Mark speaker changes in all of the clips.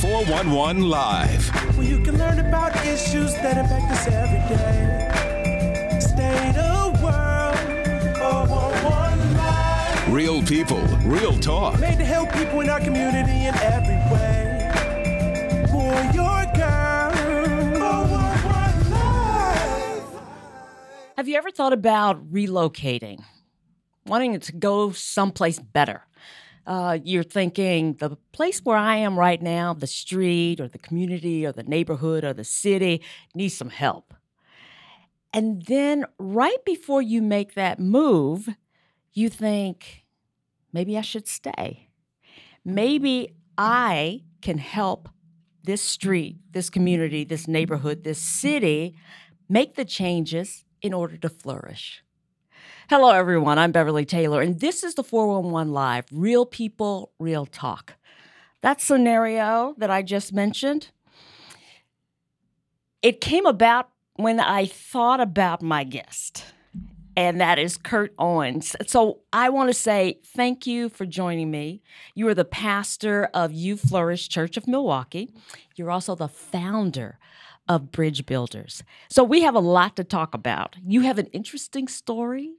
Speaker 1: 411 Live.
Speaker 2: Where you can learn about issues that impact us every day. State of world, 411 Live.
Speaker 1: Real people, real talk.
Speaker 2: Made to help people in our community in every way. For your girl, 411 Live.
Speaker 3: Have you ever thought about relocating? Wanting to go someplace better? Uh, you're thinking the place where I am right now, the street or the community or the neighborhood or the city, needs some help. And then right before you make that move, you think, maybe I should stay. Maybe I can help this street, this community, this neighborhood, this city make the changes in order to flourish. Hello, everyone. I'm Beverly Taylor, and this is the 411 Live Real People, Real Talk. That scenario that I just mentioned, it came about when I thought about my guest, and that is Kurt Owens. So I want to say thank you for joining me. You are the pastor of You Flourish Church of Milwaukee. You're also the founder of Bridge Builders. So we have a lot to talk about. You have an interesting story,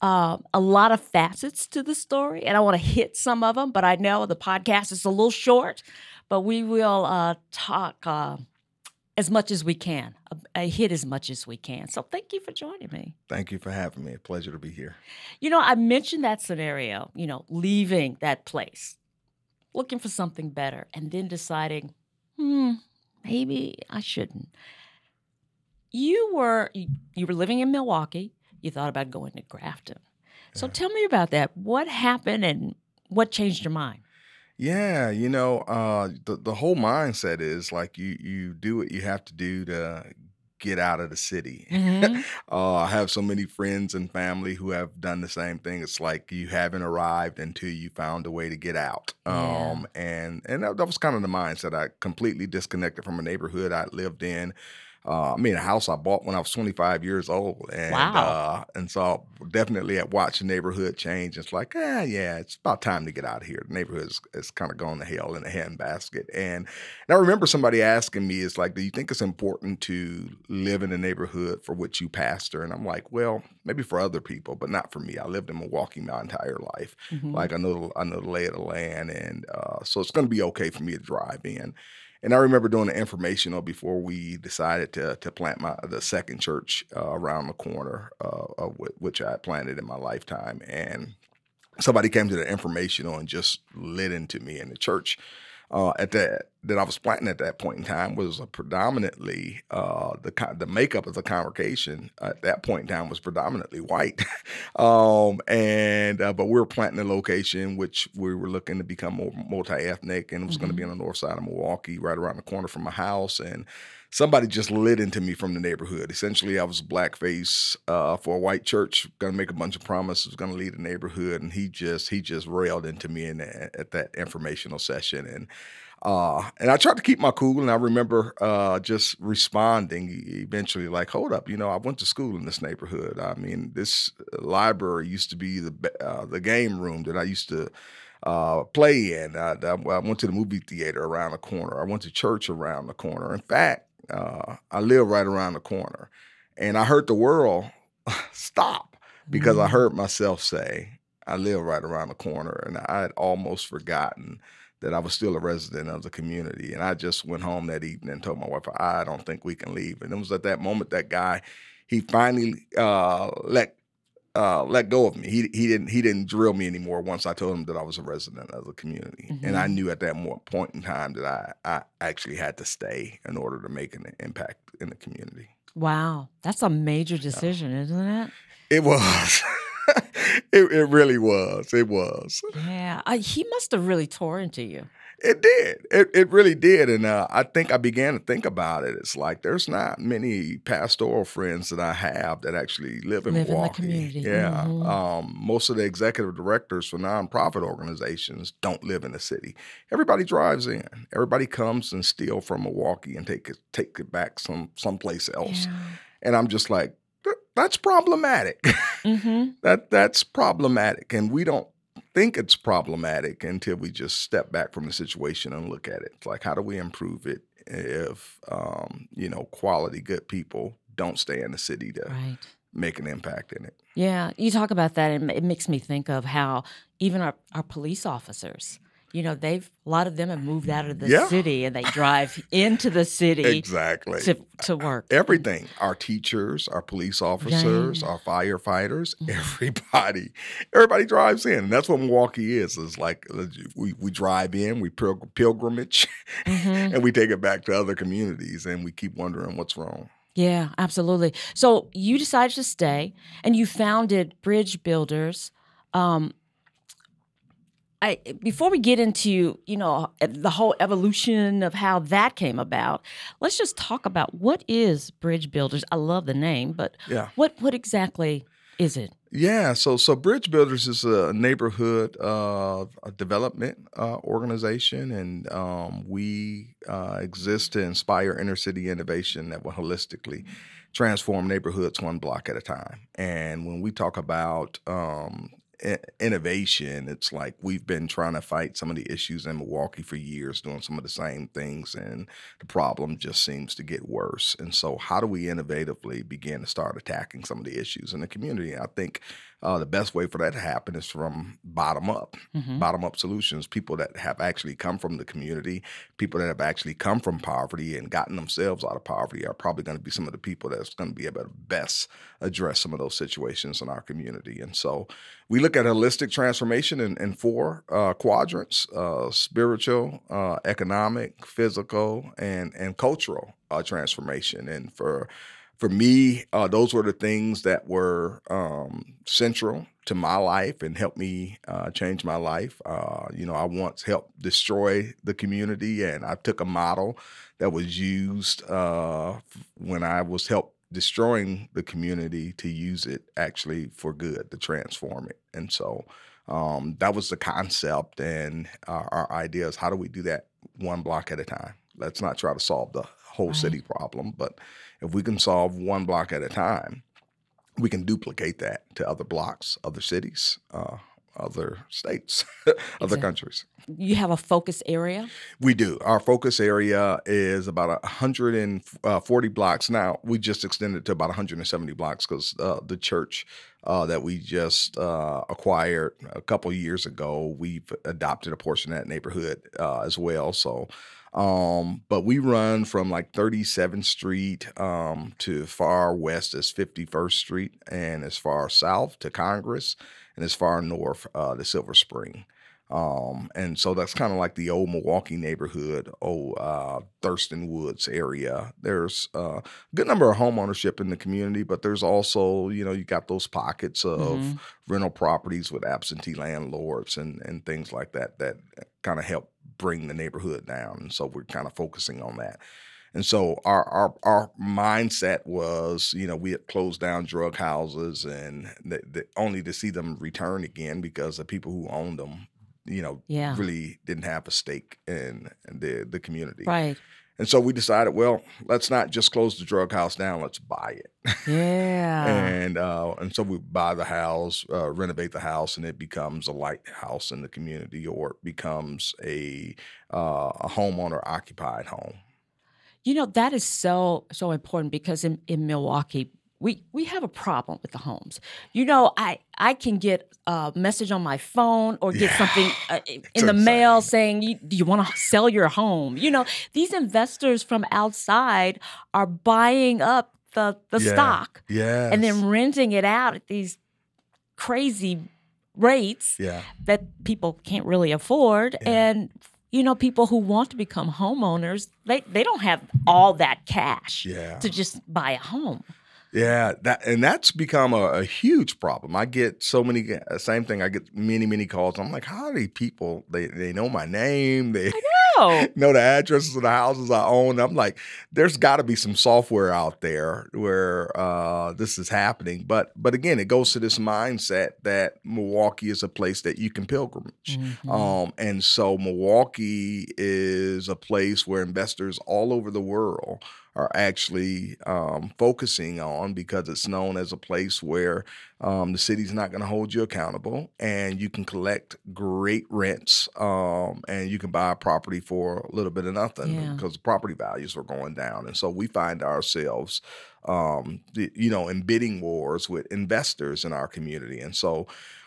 Speaker 3: uh, a lot of facets to the story, and I want to hit some of them. But I know the podcast is a little short, but we will uh, talk uh, as much as we can, uh, hit as much as we can. So thank you for joining me.
Speaker 4: Thank you for having me. A pleasure to be here.
Speaker 3: You know, I mentioned that scenario. You know, leaving that place, looking for something better, and then deciding, hmm maybe I shouldn't. You were you were living in Milwaukee. You thought about going to Grafton. So tell me about that. What happened and what changed your mind?
Speaker 4: Yeah, you know, uh, the the whole mindset is like you you do what you have to do to get out of the city.
Speaker 3: Mhm.
Speaker 4: uh, I have so many friends and family who have done the same thing. It's like you haven't arrived until you found a way to get out.
Speaker 3: Yeah.
Speaker 4: Um, and and that, that was kind of the mindset. I completely disconnected from a neighborhood I lived in. Uh, I mean, a house I bought when I was 25 years old, and
Speaker 3: Wow.
Speaker 4: uh, and so definitely at watch the neighborhood change. It's like, ah, yeah, it's about time to get out of here. The neighborhood is, is kind of gone to hell in a handbasket. And, and I remember somebody asking me, "It's like, do you think it's important to live in a neighborhood for which you pastor?" And I'm like, well, maybe for other people, but not for me. I lived in Milwaukee my entire life.
Speaker 3: Mhm.
Speaker 4: Like I know, I know the lay of the land, and uh, so it's going to be okay for me to drive in. And I remember doing the informational before we decided to to plant my the second church uh, around the corner, uh, which I had planted in my lifetime. And somebody came to the informational and just lit into me. in the church uh, at that that I was planting at that point in time was a predominantly uh, the the makeup of the congregation at that point in time was predominantly white, um, and uh, but we were planting a location which we were looking to become more multi ethnic, and it was going to be on the north side of Milwaukee, right around the corner from my house, and somebody just lit into me from the neighborhood. Essentially, I was blackface uh, for a white church, going to make a bunch of promises, going to lead the neighborhood, and he just he just railed into me in at that informational session, and uh, and I tried to keep my cool, and I remember uh, just responding eventually, like, "Hold up, you know, I went to school in this neighborhood. I mean, this library used to be the uh, the game room that I used to." uh, play in. I, I went to the movie theater around the corner. I went to church around the corner. In fact, uh, I live right around the corner. And I heard the world stop because I
Speaker 3: Mhm.
Speaker 4: heard myself say, I live right around the corner. And I had almost forgotten that I was still a resident of the community. And I just went home that evening and told my wife, I don't think we can leave. And it was at that moment that guy, he finally uh, let uh, let go of me. He he didn't he didn't drill me anymore once I told him that I was a resident of the community, and I knew at that point in time that I I actually had to stay in order to make an impact in the community.
Speaker 3: Wow, that's a major decision, isn't it?
Speaker 4: It was, it it really was, it was.
Speaker 3: Yeah, I, he must have really tore into you.
Speaker 4: It did. It it really did. And uh, I think I began to think about it. It's like there's not many pastoral friends that I have that actually live in
Speaker 3: Live in the
Speaker 4: Milwaukee.
Speaker 3: community.
Speaker 4: Yeah.
Speaker 3: Mhm.
Speaker 4: Um, most of the executive directors for nonprofit organizations don't live in the city. Everybody drives in. Everybody comes and steal from Milwaukee and take it take it back some someplace else. And I'm just like, that's problematic.
Speaker 3: Mm-hmm.
Speaker 4: that that's problematic and we don't think it's problematic until we just step back from the situation and look at it. It's like, how do we improve it if, um, you know, quality, good people don't stay in the city to
Speaker 3: Right.
Speaker 4: make an impact in it?
Speaker 3: Yeah, you talk about that, and it makes me think of how even our, our police officers, you know, they've a lot of them have moved out of the
Speaker 4: Yeah.
Speaker 3: city and they drive into the city
Speaker 4: Exactly.
Speaker 3: to to work.
Speaker 4: Everything. Our teachers, our police officers, our firefighters, everybody, everybody drives in. And that's what Milwaukee is. Is like we, we drive in, we pil- pilgrimage,
Speaker 3: Mhm.
Speaker 4: and we take it back to other communities, and we keep wondering what's wrong.
Speaker 3: Yeah, absolutely. So you decided to stay, and you founded Bridge Builders. Um, I before we get into you know the whole evolution of how that came about, let's just talk about what is Bridge Builders. I love the name, but
Speaker 4: Yeah.
Speaker 3: what what exactly is it?
Speaker 4: Yeah, so so Bridge Builders is a neighborhood uh, a development uh, organization, and um, we uh, exist to inspire inner city innovation that will holistically transform neighborhoods one block at a time. And when we talk about um, innovation, it's like we've been trying to fight some of the issues in Milwaukee for years, doing some of the same things, and the problem just seems to get worse. And so, how do we innovatively begin to start attacking some of the issues in the community? I think uh, the best way for that to happen is from bottom up,
Speaker 3: Mhm.
Speaker 4: bottom up solutions. People that have actually come from the community, people that have actually come from poverty and gotten themselves out of poverty are probably going to be some of the people that's going to be able to best address some of those situations in our community. And so we look at holistic transformation in, in four uh, quadrants uh, spiritual, uh, economic, physical, and, and cultural uh, transformation. And for for me, uh, those were the things that were um, central to my life and helped me uh, change my life. Uh, you know, I once helped destroy the community, and I took a model that was used uh, when I was helped destroying the community to use it actually for good to transform it. And so um, that was the concept, and our, our idea is how do we do that one block at a time? Let's not try to solve the whole
Speaker 3: Right.
Speaker 4: city problem, but if we can solve one block at a time, we can duplicate that to other blocks, other cities, uh, other states, other
Speaker 3: Exactly.
Speaker 4: countries.
Speaker 3: You have a focus area.
Speaker 4: We do. Our focus area is about 140 blocks. Now, we just extended to about 170 blocks because uh, the church uh, that we just uh, acquired a couple years ago, we've adopted a portion of that neighborhood uh, as well. So, um, but we run from like 37th Street um, to far west as 51st Street, and as far south to Congress, and as far north uh, to Silver Spring. Um, and so that's kind of like the old Milwaukee neighborhood, old uh, Thurston Woods area. There's uh, a good number of home ownership in the community, but there's also, you know, you got those pockets of
Speaker 3: Mhm.
Speaker 4: rental properties with absentee landlords and, and things like that that kind of help bring the neighborhood down. And so we're kind of focusing on that. And so our, our our mindset was, you know, we had closed down drug houses and the, the, only to see them return again because the people who owned them, you know,
Speaker 3: Yeah.
Speaker 4: really didn't have a stake in, in the the community.
Speaker 3: Right.
Speaker 4: And so we decided, well, let's not just close the drug house down, let's buy it.
Speaker 3: Yeah.
Speaker 4: and uh, and so we buy the house, uh, renovate the house, and it becomes a lighthouse in the community, or it becomes a uh, a homeowner occupied home.
Speaker 3: You know, that is so so important because in, in Milwaukee, we we have a problem with the homes. You know, I I can get a message on my phone or get
Speaker 4: Yeah.
Speaker 3: something uh, in the mail saying, you, "Do you want to sell your home?" You know, these investors from outside are buying up the the
Speaker 4: Yeah.
Speaker 3: stock
Speaker 4: Yeah,
Speaker 3: and then renting it out at these crazy rates
Speaker 4: yeah,
Speaker 3: that people can't really afford and you know people who want to become homeowners they they don't have all that cash
Speaker 4: yeah,
Speaker 3: to just buy a home
Speaker 4: yeah. That and that's become a, a huge problem. I get so many. uh, Same thing. I get many, many calls. I'm like, how these people? They they know my name. They
Speaker 3: oh
Speaker 4: know the addresses of the houses I own. I'm like, there's got to be some software out there where uh, this is happening. But but again, it goes to this mindset that Milwaukee is a place that you can pilgrimage.
Speaker 3: Mhm.
Speaker 4: Um, and so Milwaukee is a place where investors all over the world are actually um, focusing on because it's known as a place where Um, the city's not going to hold you accountable, and you can collect great rents, um, and you can buy a property for a little bit of nothing
Speaker 3: Yeah.
Speaker 4: because the property values are going down. And so we find ourselves, um, you know, in bidding wars with investors in our community. And so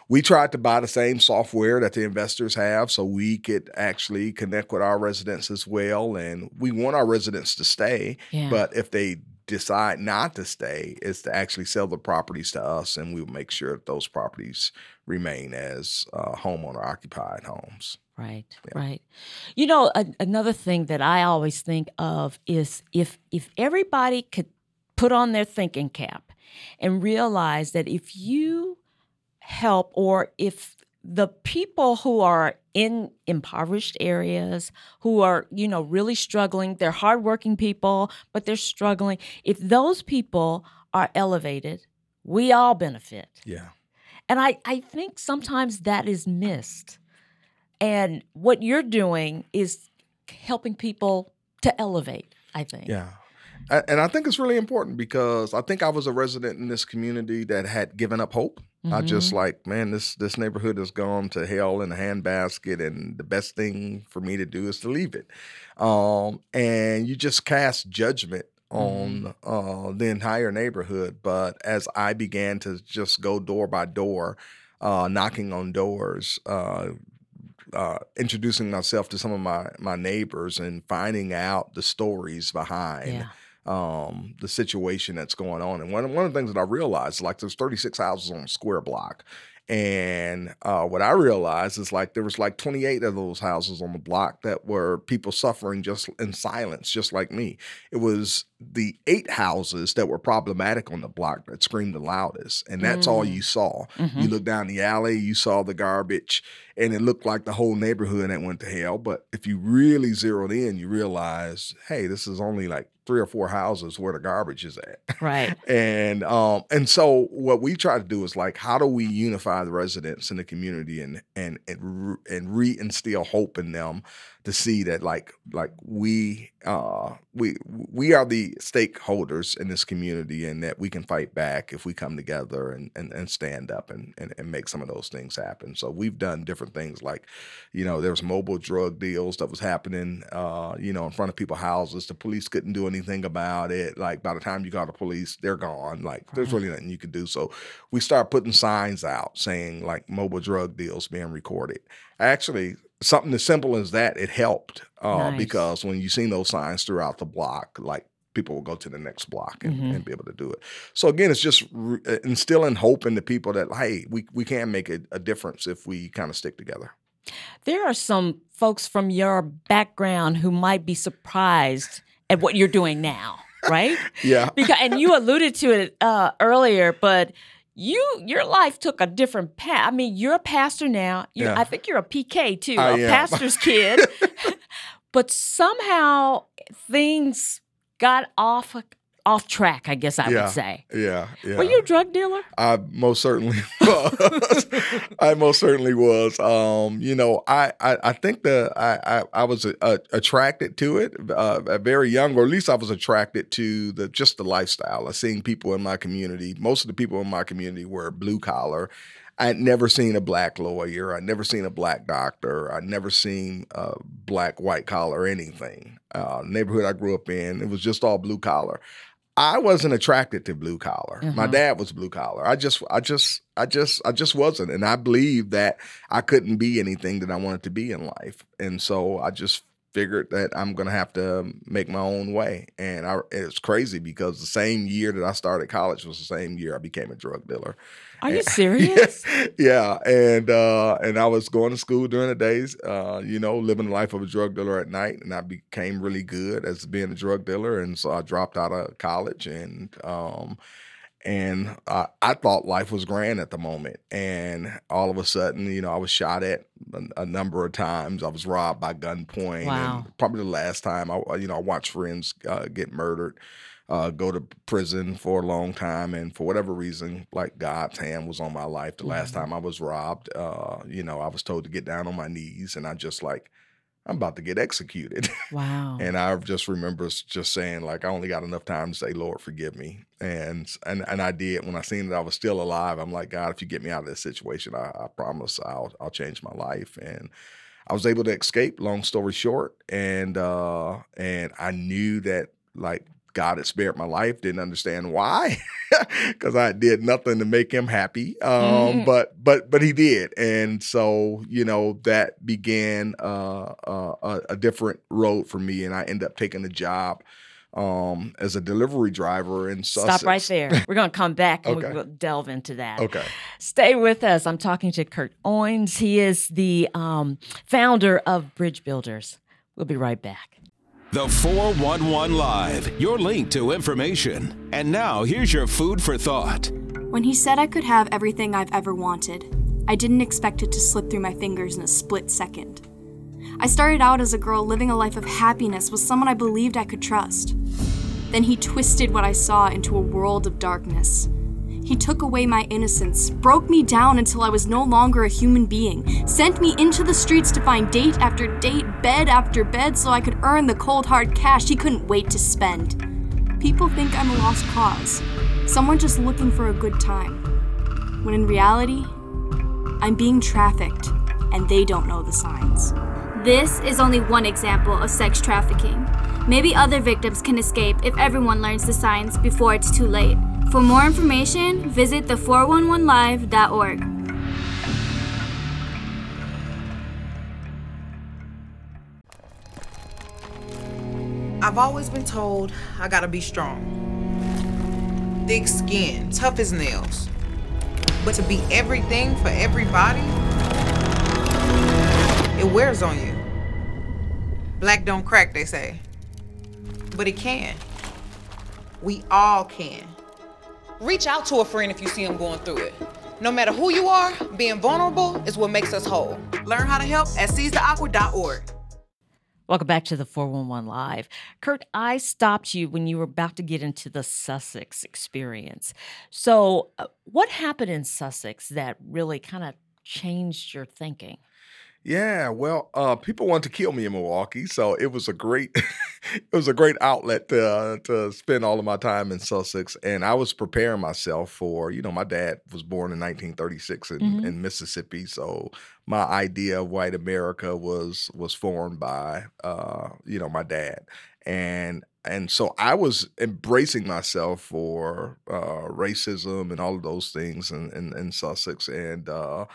Speaker 4: we tried to buy the same software that the investors have so we could actually connect with our residents as well. And we want our residents to stay,
Speaker 3: Yeah.
Speaker 4: but if they decide not to stay, is to actually sell the properties to us, and we will make sure that those properties remain as uh, homeowner occupied homes.
Speaker 3: Right, right. You know, a, another thing that I always think of is if if everybody could put on their thinking cap and realize that if you help or if the people who are in impoverished areas who are you know really struggling they're hardworking people but they're struggling if those people are elevated we all benefit
Speaker 4: Yeah.
Speaker 3: and I, I think sometimes that is missed. And what you're doing is helping people to elevate, I think.
Speaker 4: Yeah. And I think it's really important because I think I was a resident in this community that had given up hope. I just like, man, this this neighborhood has gone to hell in a handbasket, and the best thing for me to do is to leave it. Um, and you just cast judgment on uh, the entire neighborhood. But as I began to just go door by door, uh, knocking on doors, uh, uh, introducing myself to some of my my neighbors and finding out the stories behind
Speaker 3: Yeah.
Speaker 4: Um, the situation that's going on. And one one of the things that I realized, like there's 36 houses on a square block. And uh, what I realized is like there was like 28 of those houses on the block that were people suffering just in silence, just like me. It was the eight houses that were problematic on the block that screamed the loudest, and that's all
Speaker 3: Mm.
Speaker 4: you saw.
Speaker 3: Mhm.
Speaker 4: You look down the alley, you saw the garbage, and it looked like the whole neighborhood that went to hell. But if you really zeroed in, you realize, hey, this is only like three or four houses where the garbage is at.
Speaker 3: Right.
Speaker 4: and um and so what we try to do is like how do we unify the residents in the community and and and, re- and reinstill hope in them to see that like like we uh we we are the stakeholders in this community and that we can fight back if we come together and and, and stand up and, and and make some of those things happen. So we've done different things like you know there was mobile drug deals that was happening uh you know in front of people's houses. The police couldn't do anything about it. Like by the time you got the police they're gone. Like there's really nothing you could do. So we start putting signs out saying like mobile drug deals being recorded. Actually something as simple as that it helped uh
Speaker 3: Nice.
Speaker 4: because when you seen those signs throughout the block like people will go to the next block and,
Speaker 3: Mhm.
Speaker 4: and be able to do it so again it's just re- uh, instilling hope in the people that hey we, we can make a, a difference if we kind of stick together
Speaker 3: There are some folks from your background who might be surprised at what you're doing now, right?
Speaker 4: yeah
Speaker 3: because and you alluded to it uh, earlier, but you your life took a different path. I mean, you're a pastor now. You're,
Speaker 4: Yeah.
Speaker 3: I think you're a PK too,
Speaker 4: I
Speaker 3: a
Speaker 4: am.
Speaker 3: pastor's kid. but somehow things got off off track. I guess I
Speaker 4: Yeah.
Speaker 3: would say.
Speaker 4: yeah yeah
Speaker 3: Were you a drug dealer?
Speaker 4: I most certainly was. I most certainly was. Um, you know, I I, I think that I, I I was uh, attracted to it uh, at very young, or at least I was attracted to the just the lifestyle of seeing people in my community. Most of the people in my community were blue collar. I'd never seen a black lawyer. I'd never seen a black doctor. I'd never seen a black white collar anything. Uh, neighborhood I grew up in, it was just all blue collar. I wasn't attracted to blue collar. My
Speaker 3: Mhm.
Speaker 4: dad was blue collar. I just, I just, I just, I just wasn't, and I believed that I couldn't be anything that I wanted to be in life, and so I just figured that I'm gonna have to make my own way. And I, it's crazy because the same year that I started college was the same year I became a drug dealer.
Speaker 3: Are you
Speaker 4: And-
Speaker 3: serious?
Speaker 4: yeah, and uh, and I was going to school during the days, uh, you know, living the life of a drug dealer at night, and I became really good as being a drug dealer, and so I dropped out of college, and um, and I, I thought life was grand at the moment, and all of a sudden, you know, I was shot at a, a number of times. I was robbed by gunpoint,
Speaker 3: Wow.
Speaker 4: and probably the last time I, you know, I watched friends uh, get murdered uh, go to prison for a long time, and for whatever reason, like God's hand was on my life. The last
Speaker 3: Mhm.
Speaker 4: time I was robbed, uh, you know, I was told to get down on my knees, and I just like, I'm about to get executed.
Speaker 3: Wow.
Speaker 4: And I just remember just saying, like, I only got enough time to say, Lord, forgive me. And and and I did. When I seen that I was still alive, I'm like, God, if you get me out of this situation, I, I promise I'll I'll change my life. And I was able to escape, long story short. And uh and I knew that like God had spared my life, didn't understand why. Because I did nothing to make him happy. Um,
Speaker 3: Mhm.
Speaker 4: but but but he did. And so, you know, that began uh, uh, a, a different road for me. And I ended up taking a job um, as a delivery driver in Sussex.
Speaker 3: Stop right there. We're going to come back and
Speaker 4: Okay.
Speaker 3: we'll delve into that.
Speaker 4: Okay.
Speaker 3: Stay with us. I'm talking to Kurt Owens. He is the um, founder of Bridge Builders. We'll be right back.
Speaker 1: The 411 Live, your link to information. And now here's your food for thought.
Speaker 5: When he said I could have everything I've ever wanted, I didn't expect it to slip through my fingers in a split second. I started out as a girl living a life of happiness with someone I believed I could trust. Then he twisted what I saw into a world of darkness. He took away my innocence, broke me down until I was no longer a human being, sent me into the streets to find date after date, bed after bed, so I could earn the cold hard cash he couldn't wait to spend. People think I'm a lost cause, someone just looking for a good time. When in reality, I'm being trafficked, and they don't know the signs.
Speaker 6: This is only one example of sex trafficking. Maybe other victims can escape if everyone learns the signs before it's too late. For more information, visit the411live.org.
Speaker 7: I've always been told I gotta be strong. Thick skin, tough as nails. But to be everything for everybody, it wears on you. Black don't crack, they say. But it can. We all can. Reach out to a friend if you see them going through it. No matter who you are, being vulnerable is what makes us whole. Learn how to help at seizetheawkward.org.
Speaker 3: Welcome back to the 411 Live. Kurt, I stopped you when you were about to get into the Sussex experience. So, uh, what happened in Sussex that really kind of changed your thinking?
Speaker 4: Yeah, well, uh, people wanted to kill me in Milwaukee, so it was a great, it was a great outlet to uh, to spend all of my time in Sussex, and I was preparing myself for, you know, my dad was born in 1936 in,
Speaker 3: Mhm.
Speaker 4: in Mississippi, so my idea of white America was was formed by, uh, you know, my dad, and and so I was embracing myself for uh, racism and all of those things in in, in Sussex, and uh,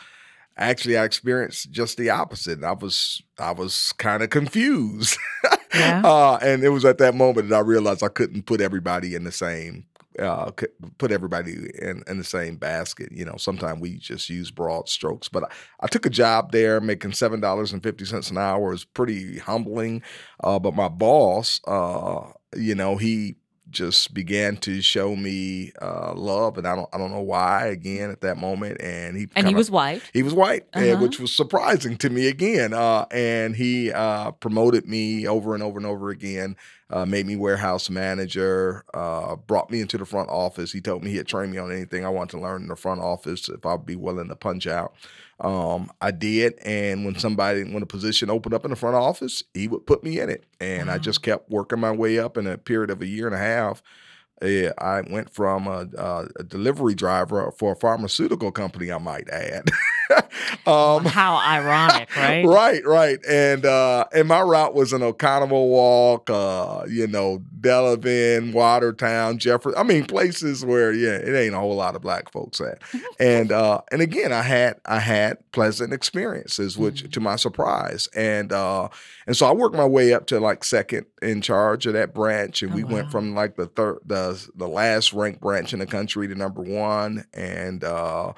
Speaker 4: actually I experienced just the opposite. I was I was kind of confused.
Speaker 3: Yeah.
Speaker 4: uh, and it was at that moment that I realized I couldn't put everybody in the same uh, put everybody in, in the same basket. You know, sometimes we just use broad strokes. But I, I took a job there making seven dollars and fifty cents an hour. It was pretty humbling. Uh, but my boss, uh, you know, he just began to show me uh, love, and I don't I don't know why again at that moment. And he
Speaker 3: And he
Speaker 4: kinda-
Speaker 3: was white.
Speaker 4: he was white,
Speaker 3: Uh-huh.
Speaker 4: which was surprising to me again. Uh, and he uh, promoted me over and over and over again. Uh, made me warehouse manager. Uh, brought me into the front office. He told me he had trained me on anything I wanted to learn in the front office if I'd be willing to punch out. Um, I did, and when somebody when a position opened up in the front office, he would put me in it, and I just kept working my way up in a period of a year and a half. Yeah, I went from a, a delivery driver for a pharmaceutical company, I might add. um,
Speaker 3: How ironic, right?
Speaker 4: right, right, and uh, and my route was an Oconomowoc, uh, you know, Delavan, Watertown, Jefferson. I mean, places where yeah, it ain't a whole lot of black folks at. and uh, and again, I had I had pleasant experiences, which to my surprise, and uh, and so I worked my way up to like second in charge of that branch, and
Speaker 3: Oh,
Speaker 4: we went from like the third, the the last ranked branch in the country to number one, and uh,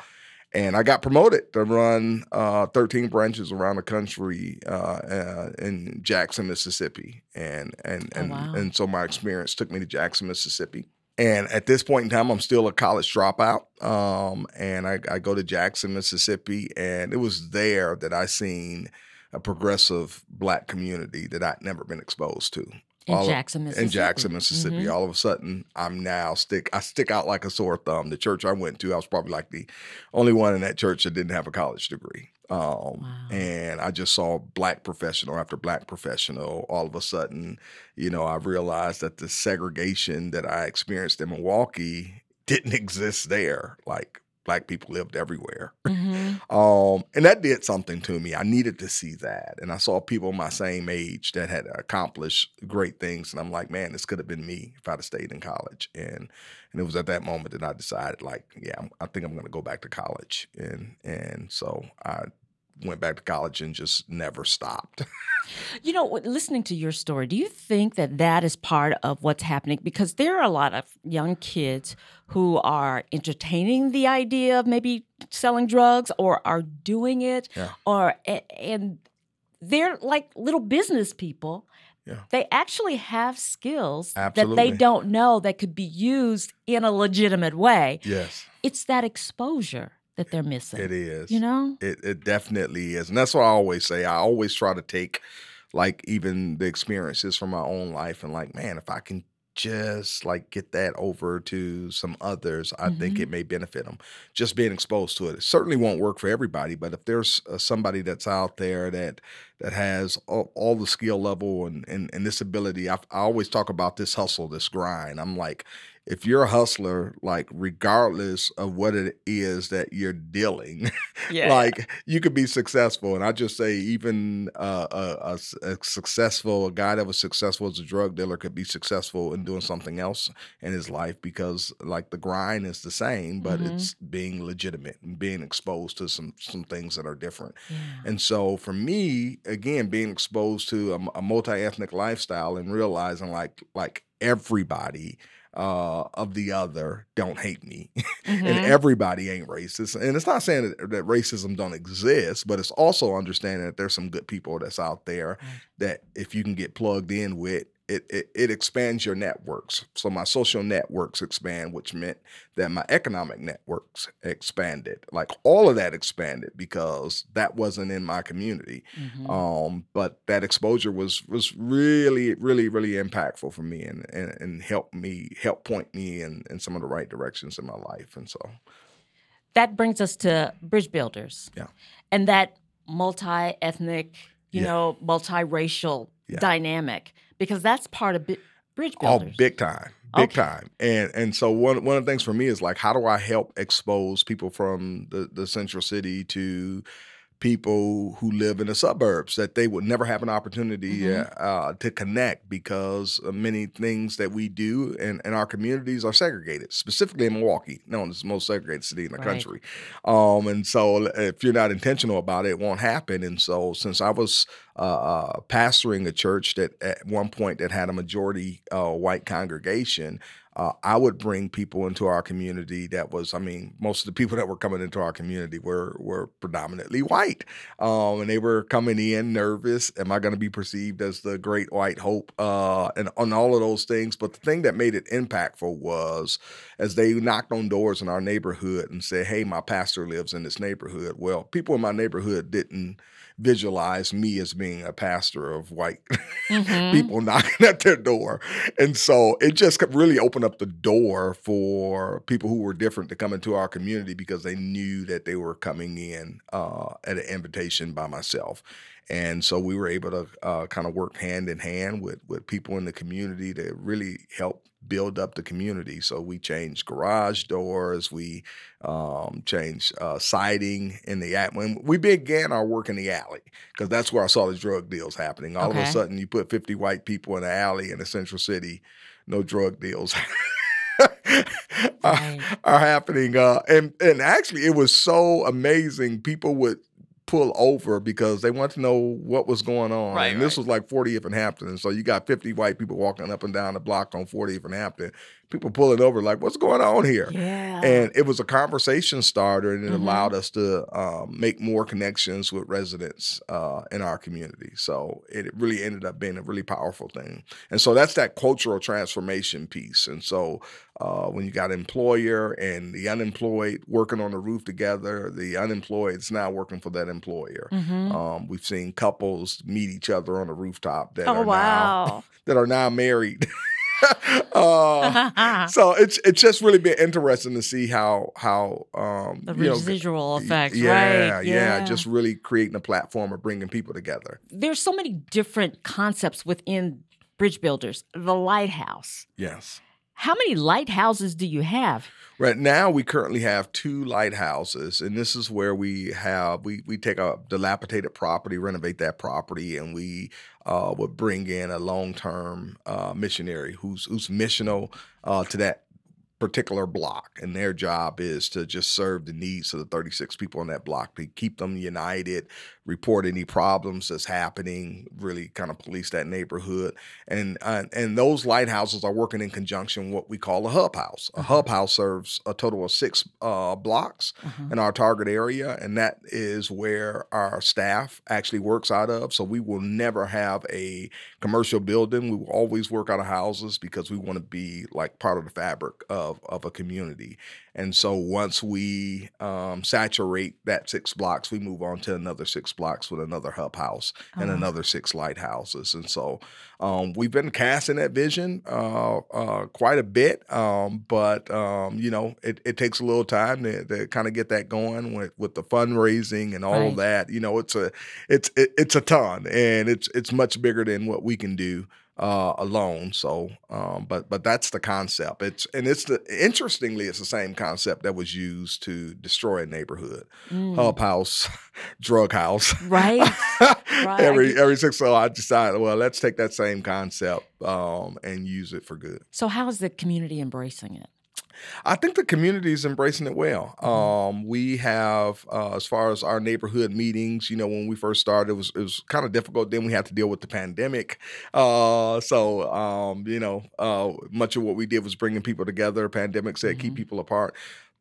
Speaker 4: and I got promoted to run uh, 13 branches around the country uh, uh, in Jackson, Mississippi, and and
Speaker 3: Oh,
Speaker 4: and
Speaker 3: wow.
Speaker 4: and so my experience took me to Jackson, Mississippi. And at this point in time, I'm still a college dropout, um, and I, I go to Jackson, Mississippi, and it was there that I seen a progressive black community that I'd never been exposed to.
Speaker 3: In
Speaker 4: all of-
Speaker 3: Jackson,
Speaker 4: in
Speaker 3: Mississippi.
Speaker 4: Jackson, Mississippi.
Speaker 3: Mhm.
Speaker 4: All of a sudden, I'm now stick. I stick out like a sore thumb. The church I went to, I was probably like the only one in that church that didn't have a college degree. Um,
Speaker 3: Wow.
Speaker 4: And I just saw black professional after black professional. All of a sudden, you know, I realized that the segregation that I experienced in Milwaukee didn't exist there. Like black people lived everywhere.
Speaker 3: Mhm.
Speaker 4: Um, and that did something to me. I needed to see that. And I saw people my same age that had accomplished great things. And I'm like, man, this could have been me if I'd have stayed in college. And and it was at that moment that I decided, like, yeah, I'm, I think I'm going to go back to college. And and so I went back to college and just never stopped.
Speaker 3: You know, listening to your story, do you think that that is part of what's happening? Because there are a lot of young kids who are entertaining the idea of maybe selling drugs or are doing it,
Speaker 4: Yeah.
Speaker 3: or and they're like little business people.
Speaker 4: Yeah.
Speaker 3: They actually have skills that they don't know that could be used in a legitimate way.
Speaker 4: yes,
Speaker 3: It's that exposure that they're missing.
Speaker 4: it is.
Speaker 3: You know?
Speaker 4: It it definitely is. And that's what I always say. I always try to take like even the experiences from my own life and like, man, if I can just like get that over to some others, I think
Speaker 3: Mhm.
Speaker 4: it may benefit them. Just being exposed to it. It certainly won't work for everybody, but if there's uh, somebody that's out there that that has all, all the skill level and, and, and this ability, I, I always talk about this hustle, this grind. I'm like, if you're a hustler, like regardless of what it is that you're dealing, like you could be successful. And I just say, even uh, a, a a successful, a guy that was successful as a drug dealer could be successful in doing something else in his life because, like, the grind is the same, but
Speaker 3: Mhm.
Speaker 4: it's being legitimate and being exposed to some some things that are different.
Speaker 3: Yeah.
Speaker 4: And so for me, again, being exposed to a, a multi-ethnic lifestyle and realizing like like everybody uh, of the other don't hate me, and
Speaker 3: Mhm.
Speaker 4: everybody ain't racist. And it's not saying that, that racism don't exist, but it's also understanding that there's some good people that's out there that if you can get plugged in with. It, it, it expands your networks. So my social networks expand, which meant that my economic networks expanded. Like all of that expanded because that wasn't in my community.
Speaker 3: Mhm.
Speaker 4: Um, but that exposure was was really, really, really impactful for me and and, and helped me help point me in, in some of the right directions in my life. And so
Speaker 3: that brings us to bridge builders.
Speaker 4: Yeah.
Speaker 3: And that multi ethnic, you
Speaker 4: Yeah.
Speaker 3: know, multiracial
Speaker 4: Yeah.
Speaker 3: dynamic, because that's part of bi- bridge
Speaker 4: Oh, big time, big
Speaker 3: Okay.
Speaker 4: time. And and so one one of the things for me is like, how do I help expose people from the the central city to people who live in the suburbs that they would never have an opportunity
Speaker 3: Mhm.
Speaker 4: uh, to connect because many things that we do in, in our communities are segregated, specifically in Milwaukee, known as the most segregated city in the
Speaker 3: Right.
Speaker 4: country. Um, and so if you're not intentional about it, it won't happen. And so since I was uh, uh, pastoring a church that at one point that had a majority uh, white congregation, uh, I would bring people into our community that was, I mean, most of the people that were coming into our community were were predominantly white, um, and they were coming in nervous. Am I going to be perceived as the great white hope, uh, and on all of those things? But the thing that made it impactful was as they knocked on doors in our neighborhood and said, "Hey, my pastor lives in this neighborhood." Well, people in my neighborhood didn't visualize me as being a pastor of white
Speaker 3: Mhm.
Speaker 4: people knocking at their door. And so it just really opened up the door for people who were different to come into our community because they knew that they were coming in uh, at an invitation by myself. And so we were able to uh, kind of work hand in hand with, with people in the community to really help build up the community. So we changed garage doors, we um, changed uh, siding in the at when we began our work in the alley because that's where I saw the drug deals happening. All of a sudden, you put fifty white people in the alley in the central city, no drug deals. are, are happening uh and and actually it was so amazing people would pull over because they want to know what was going on.
Speaker 3: Right,
Speaker 4: and this
Speaker 3: right.
Speaker 4: was like 40th and Hampton and so you got 50 white people walking up and down the block on 40th and Hampton people pulling over like what's going on here
Speaker 3: Yeah.
Speaker 4: and it was a conversation starter and it
Speaker 3: Mhm.
Speaker 4: allowed us to um, make more connections with residents uh, in our community so it really ended up being a really powerful thing and so that's that cultural transformation piece and so uh, when you got employer and the unemployed working on the roof together the unemployed is now working for that employer.
Speaker 3: Mhm.
Speaker 4: Um, we've seen couples meet each other on a rooftop that
Speaker 3: Oh,
Speaker 4: are now that are now married. uh, so it's it's just really been interesting to see how how um,
Speaker 3: the
Speaker 4: you know,
Speaker 3: residual
Speaker 4: y-
Speaker 3: effects,
Speaker 4: yeah,
Speaker 3: right?
Speaker 4: yeah, just really creating a platform of bringing people together.
Speaker 3: there's so many different concepts within bridge builders. The lighthouse.
Speaker 4: Yes.
Speaker 3: How many lighthouses do you have?
Speaker 4: Right now, we currently have two lighthouses, and this is where we have we we take a dilapidated property, renovate that property, and we uh, would bring in a long term uh, missionary who's who's missional uh, to that particular block, and their job is to just serve the needs of the 36 people on that block, to keep them united, report any problems that's happening, really kind of police that neighborhood, and uh, and those lighthouses are working in conjunction with what we call a hub house. A hub house serves a total of six uh, blocks in our target area, and that is where our staff actually works out of. So we will never have a commercial building. We will always work out of houses because we want to be like part of the fabric of of a community. And so once we um, saturate that six blocks, we move on to another six blocks with another hub house and
Speaker 3: Oh.
Speaker 4: another six lighthouses. And so um, we've been casting that vision uh, uh, quite a bit, um, but um, you know it, it takes a little time to, to kind of get that going with, with the fundraising and all
Speaker 3: Right.
Speaker 4: that. You know, it's a it's it, it's a ton, and it's it's much bigger than what we can do uh, alone. So, um, but but that's the concept. It's and it's the interestingly, it's the same concept that was used to destroy a neighborhood,
Speaker 3: Mm.
Speaker 4: hub house, drug house.
Speaker 3: Right. Right.
Speaker 4: every every six. So I decided, well, let's take that same concept um, and use it for good.
Speaker 3: So how is the community embracing it?
Speaker 4: I think the community is embracing it well.
Speaker 3: Mm-hmm.
Speaker 4: Um, we have, uh, as far as our neighborhood meetings, you know, when we first started, it was it was kind of difficult. Then we had to deal with the pandemic. Uh, so, um, you know, uh, much of what we did was bringing people together. Pandemic said keep
Speaker 3: Mhm.
Speaker 4: people apart,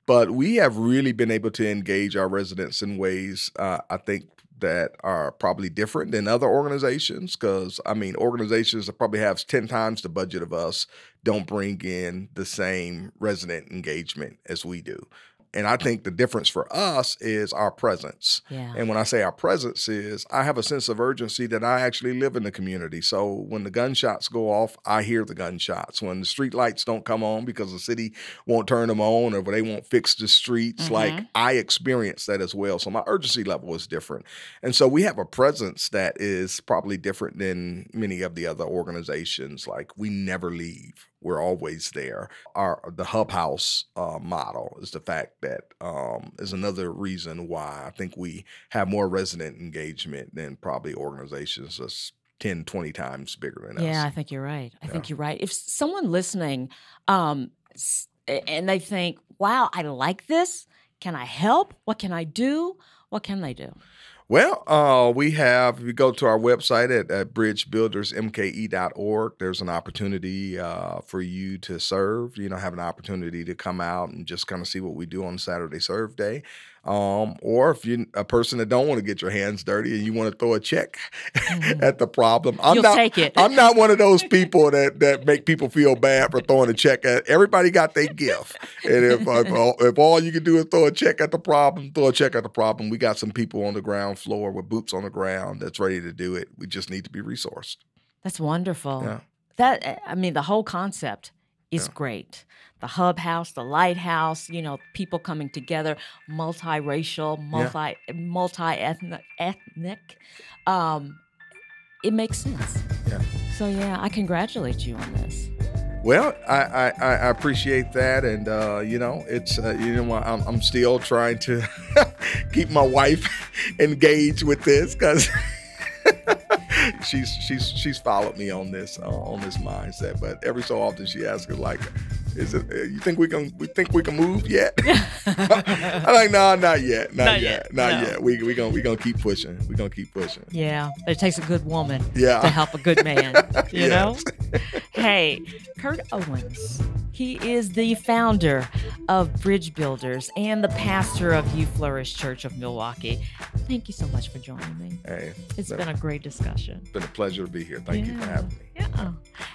Speaker 4: but we have really been able to engage our residents in ways uh, I think that are probably different than other organizations. Because I mean, organizations that probably have ten times the budget of us don't bring in the same resident engagement as we do. And I think the difference for us is our presence.
Speaker 3: Yeah.
Speaker 4: And when I say our presence is, I have a sense of urgency that I actually live in the community. So when the gunshots go off, I hear the gunshots. When the street lights don't come on because the city won't turn them on or they won't fix the streets, like
Speaker 3: Mhm.
Speaker 4: I experience that as well. So my urgency level is different. And so we have a presence that is probably different than many of the other organizations. Like we never leave. We're always there. Our the hub house uh, model is the fact that um, is another reason why I think we have more resident engagement than probably organizations that's 10, 20 times bigger than us.
Speaker 3: Yeah, I think you're right. I think you're right. If someone listening, um, and they think, "Wow, I like this. Can I help? What can I do? What can they do?"
Speaker 4: Well, uh, we have, if you go to our website at, at bridgebuildersmke.org, there's an opportunity uh, for you to serve, you know, have an opportunity to come out and just kind of see what we do on Saturday Serve Day. Um, or if you're a person that don't want to get your hands dirty and you want to throw a check at the problem, I'm
Speaker 3: You'll
Speaker 4: not,
Speaker 3: take it.
Speaker 4: I'm not one of those people that, that make people feel bad for throwing a check at. Everybody got their gift, and if if all, if all you can do is throw a check at the problem, throw a check at the problem. We got some people on the ground floor with boots on the ground that's ready to do it. We just need to be resourced.
Speaker 3: That's wonderful.
Speaker 4: Yeah.
Speaker 3: That I mean, the whole concept is
Speaker 4: Yeah.
Speaker 3: great. The hub house, the lighthouse, you know, people coming together, multiracial, multi multi ethnic ethnic. Um, it makes sense.
Speaker 4: Yeah.
Speaker 3: So yeah, I congratulate you on this.
Speaker 4: Well, I, I, I I appreciate that, and uh, you know, it's uh, you know, I'm, I'm still trying to keep my wife engaged with this because she's she's she's followed me on this uh, on this mindset. But every so often she asks like, "Is it? uh, You think we can? We think we can move yet?" I'm like, "No, not yet, not,
Speaker 3: Not
Speaker 4: yet,
Speaker 3: yet,
Speaker 4: not
Speaker 3: no.
Speaker 4: yet. We we gonna we gonna keep pushing. We gonna keep pushing."
Speaker 3: Yeah, but it takes a good woman
Speaker 4: Yeah.
Speaker 3: to help a good man, you know? Hey, Kurt Owens. He is the founder of Bridge Builders and the pastor of You Flourish Church of Milwaukee. Thank you so much for joining me.
Speaker 4: Hey,
Speaker 3: It's
Speaker 4: been,
Speaker 3: been a great discussion.
Speaker 4: been a pleasure to be here. Thank you for having me.
Speaker 3: Yeah.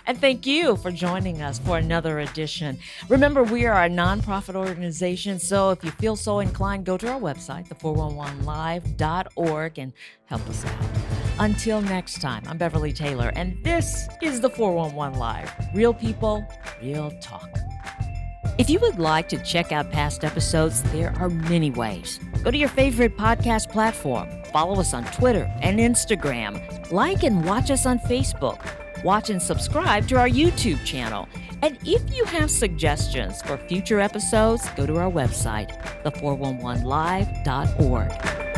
Speaker 3: And thank you for joining us for another edition. Remember, we are a nonprofit organization, so if you feel so inclined, go to our website, the411live.org, and help us out. Until next time, I'm Beverly Taylor, and this is the 411 Live. Real people, real talk. If you would like to check out past episodes, there are many ways. Go to your favorite podcast platform, follow us on Twitter and Instagram, like and watch us on Facebook, watch and subscribe to our YouTube channel. And if you have suggestions for future episodes, go to our website, the411live.org.